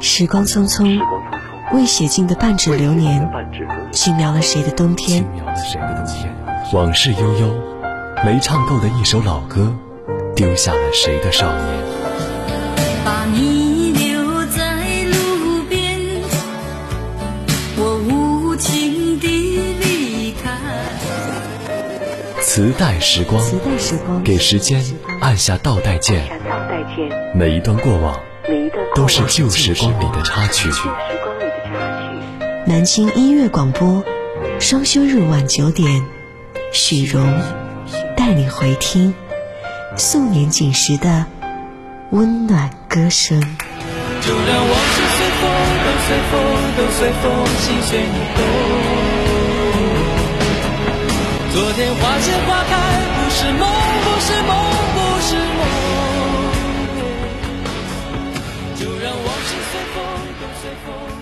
时光匆匆，未写尽的半纸流年，轻描了谁的冬天？往事悠悠，没唱够的一首老歌，丢下了谁的少年？把你留在路边，我无情地离开。磁带时光，磁带时光，给时间按下倒带键，每一段过往，都是旧时光里的插曲。南京音乐广播，双休日晚九点，许荣带你回听素年锦时的温暖歌声。就让往事随风，都随风，都随风，心随你动。昨天花谢花开，不是梦，不是梦，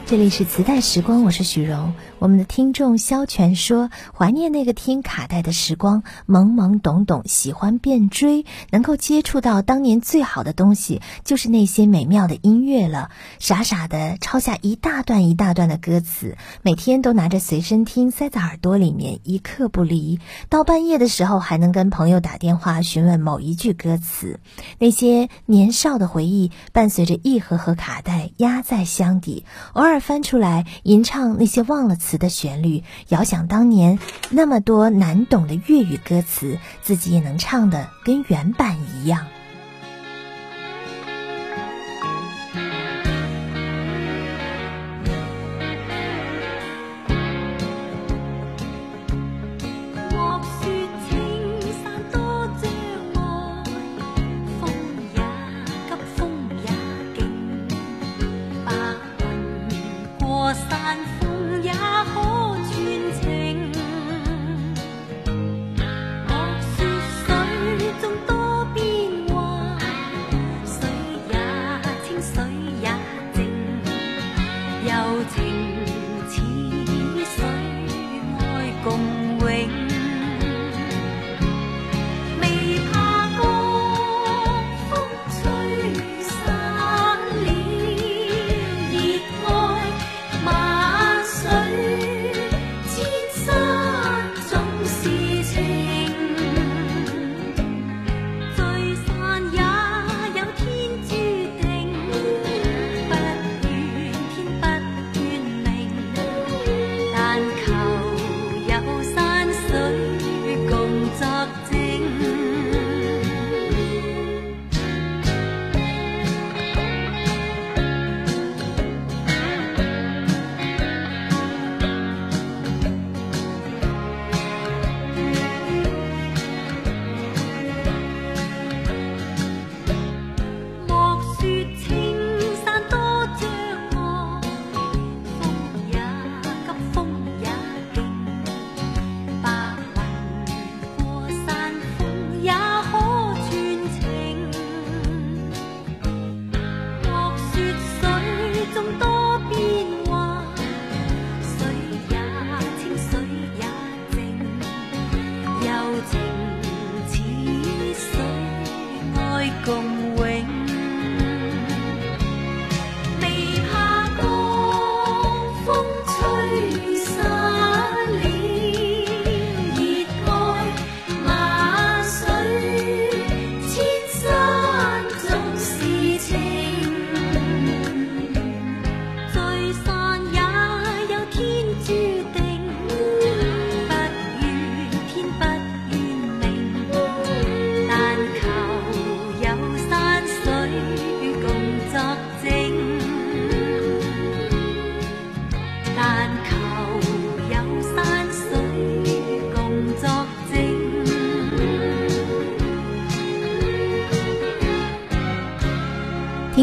这里是磁带时光，我是许荣。我们的听众萧全说，怀念那个听卡带的时光，懵懵懂懂，喜欢便追，能够接触到当年最好的东西，就是那些美妙的音乐了。傻傻的抄下一大段一大段的歌词，每天都拿着随身听塞在耳朵里面，一刻不离。到半夜的时候，还能跟朋友打电话询问某一句歌词。那些年少的回忆，伴随着一盒盒卡带压在箱底，偶尔翻出来吟唱那些忘了词的旋律，遥想当年那么多难懂的粤语歌词，自己也能唱的跟原版一样。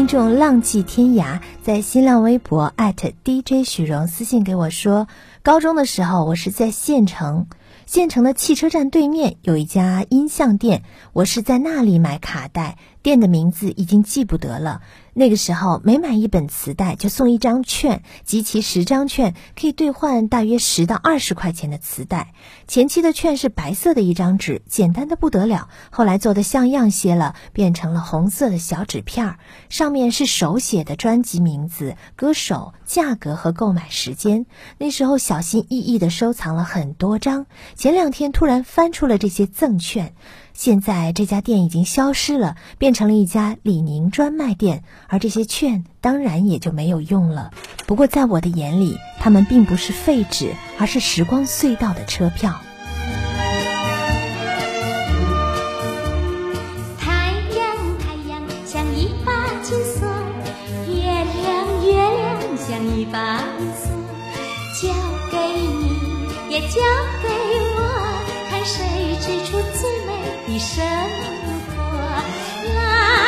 听众浪迹天涯在新浪微博 DJ 许荣私信给我说，高中的时候我是在县城，县城的汽车站对面有一家音像店，我是在那里买卡带，店的名字已经记不得了。那个时候，每买一本磁带就送一张券，集齐十张券可以兑换大约十到二十块钱的磁带。前期的券是白色的一张纸，简单的不得了。后来做的像样些了，变成了红色的小纸片儿，上面是手写的专辑名字、歌手、价格和购买时间。那时候小心翼翼的收藏了很多张，前两天突然翻出了这些赠券。现在这家店已经消失了，变成了一家李宁专卖店，而这些券当然也就没有用了。不过在我的眼里，它们并不是废纸，而是时光隧道的车票。太阳，太阳像一把金锁，月亮，月亮像一把银锁，交给你，也交给我，看谁织出最的生活。啦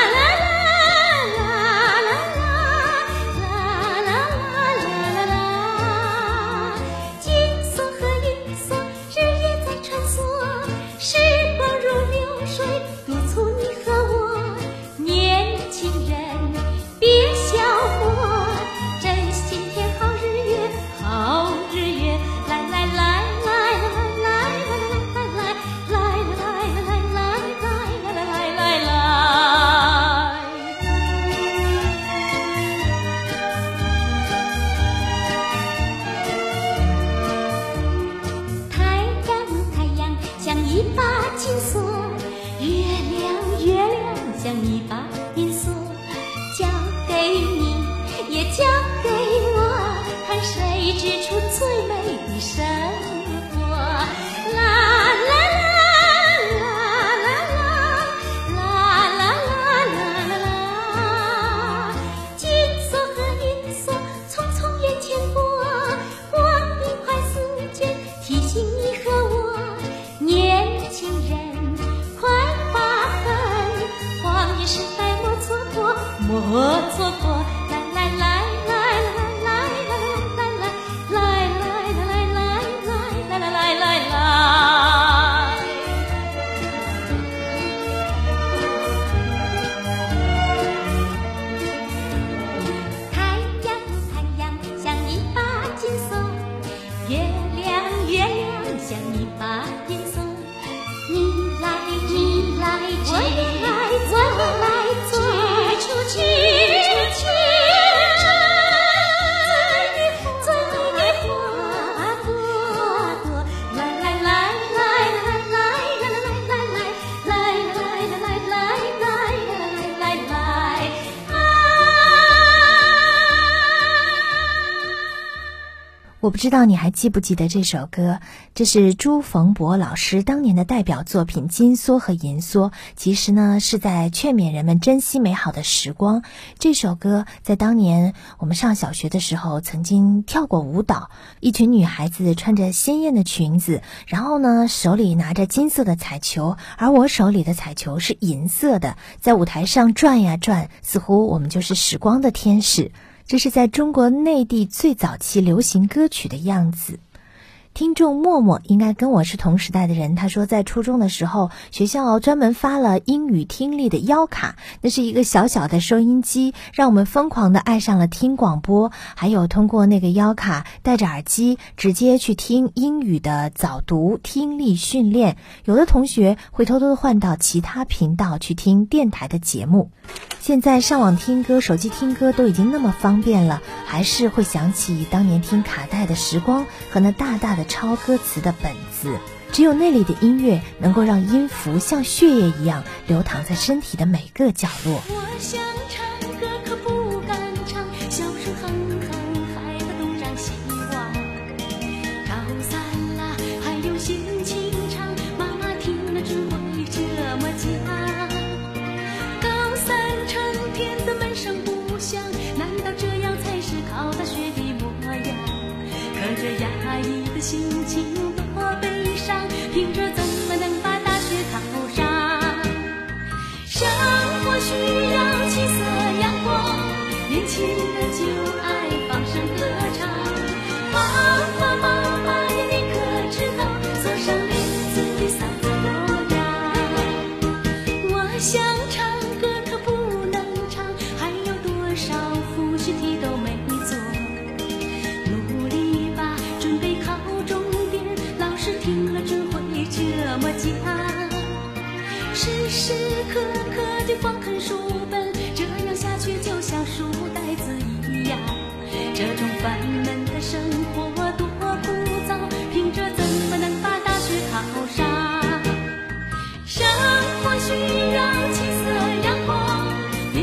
不知道你还记不记得这首歌？这是朱逢博老师当年的代表作品《金梭和银梭》，其实呢是在劝勉人们珍惜美好的时光。这首歌在当年我们上小学的时候曾经跳过舞蹈，一群女孩子穿着鲜艳的裙子，然后呢手里拿着金色的彩球，而我手里的彩球是银色的，在舞台上转呀转，似乎我们就是时光的天使。这是在中国内地最早期流行歌曲的样子。听众默默应该跟我是同时代的人，他说在初中的时候，学校专门发了英语听力的腰卡，那是一个小小的收音机，让我们疯狂的爱上了听广播，还有通过那个腰卡戴着耳机直接去听英语的早读听力训练。有的同学会偷偷的换到其他频道去听电台的节目。现在上网听歌、手机听歌都已经那么方便了，还是会想起当年听卡带的时光和那大大的抄歌词的本子。只有那里的音乐能够让音符像血液一样流淌在身体的每个角落。我想唱记得就爱放声歌唱，爸爸妈妈你可知道，坐上轮子的嗓子我呀，我想唱歌，可不能唱，还有多少复习题都没做，努力吧，准备考重点，老师听了准会这么讲，时时刻刻的放看书本。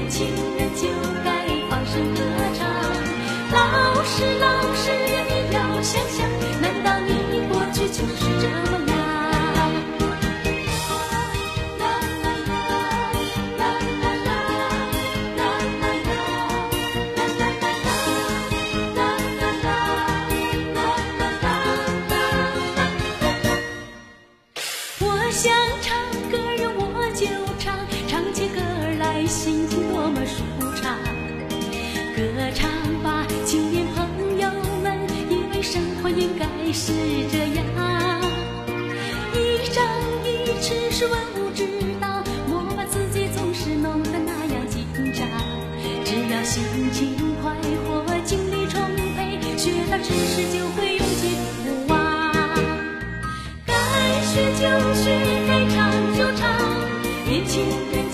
情人就该放声歌唱。老师，老师，你要想想，难道你过去就是这么要心情快活，精力充沛，学到知识就会永结不忘。该学就学，该唱就唱，年轻人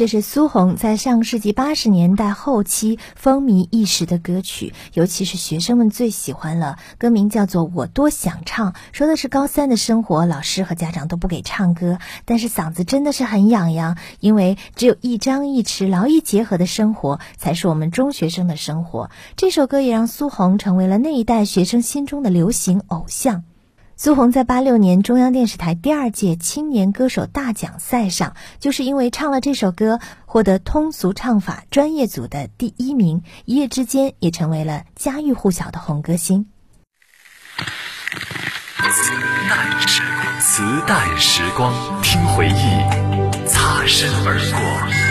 这是苏红在上世纪八十年代后期风靡一时的歌曲，尤其是学生们最喜欢了。歌名叫做《我多想唱》，说的是高三的生活，老师和家长都不给唱歌，但是嗓子真的是很痒痒，因为只有一张一弛、劳逸结合的生活，才是我们中学生的生活。这首歌也让苏红成为了那一代学生心中的流行偶像。苏红在八六年中央电视台第二届青年歌手大奖赛上，就是因为唱了这首歌，获得通俗唱法专业组的第一名，一夜之间也成为了家喻户晓的红歌星。磁带时光，听回忆，擦身而过。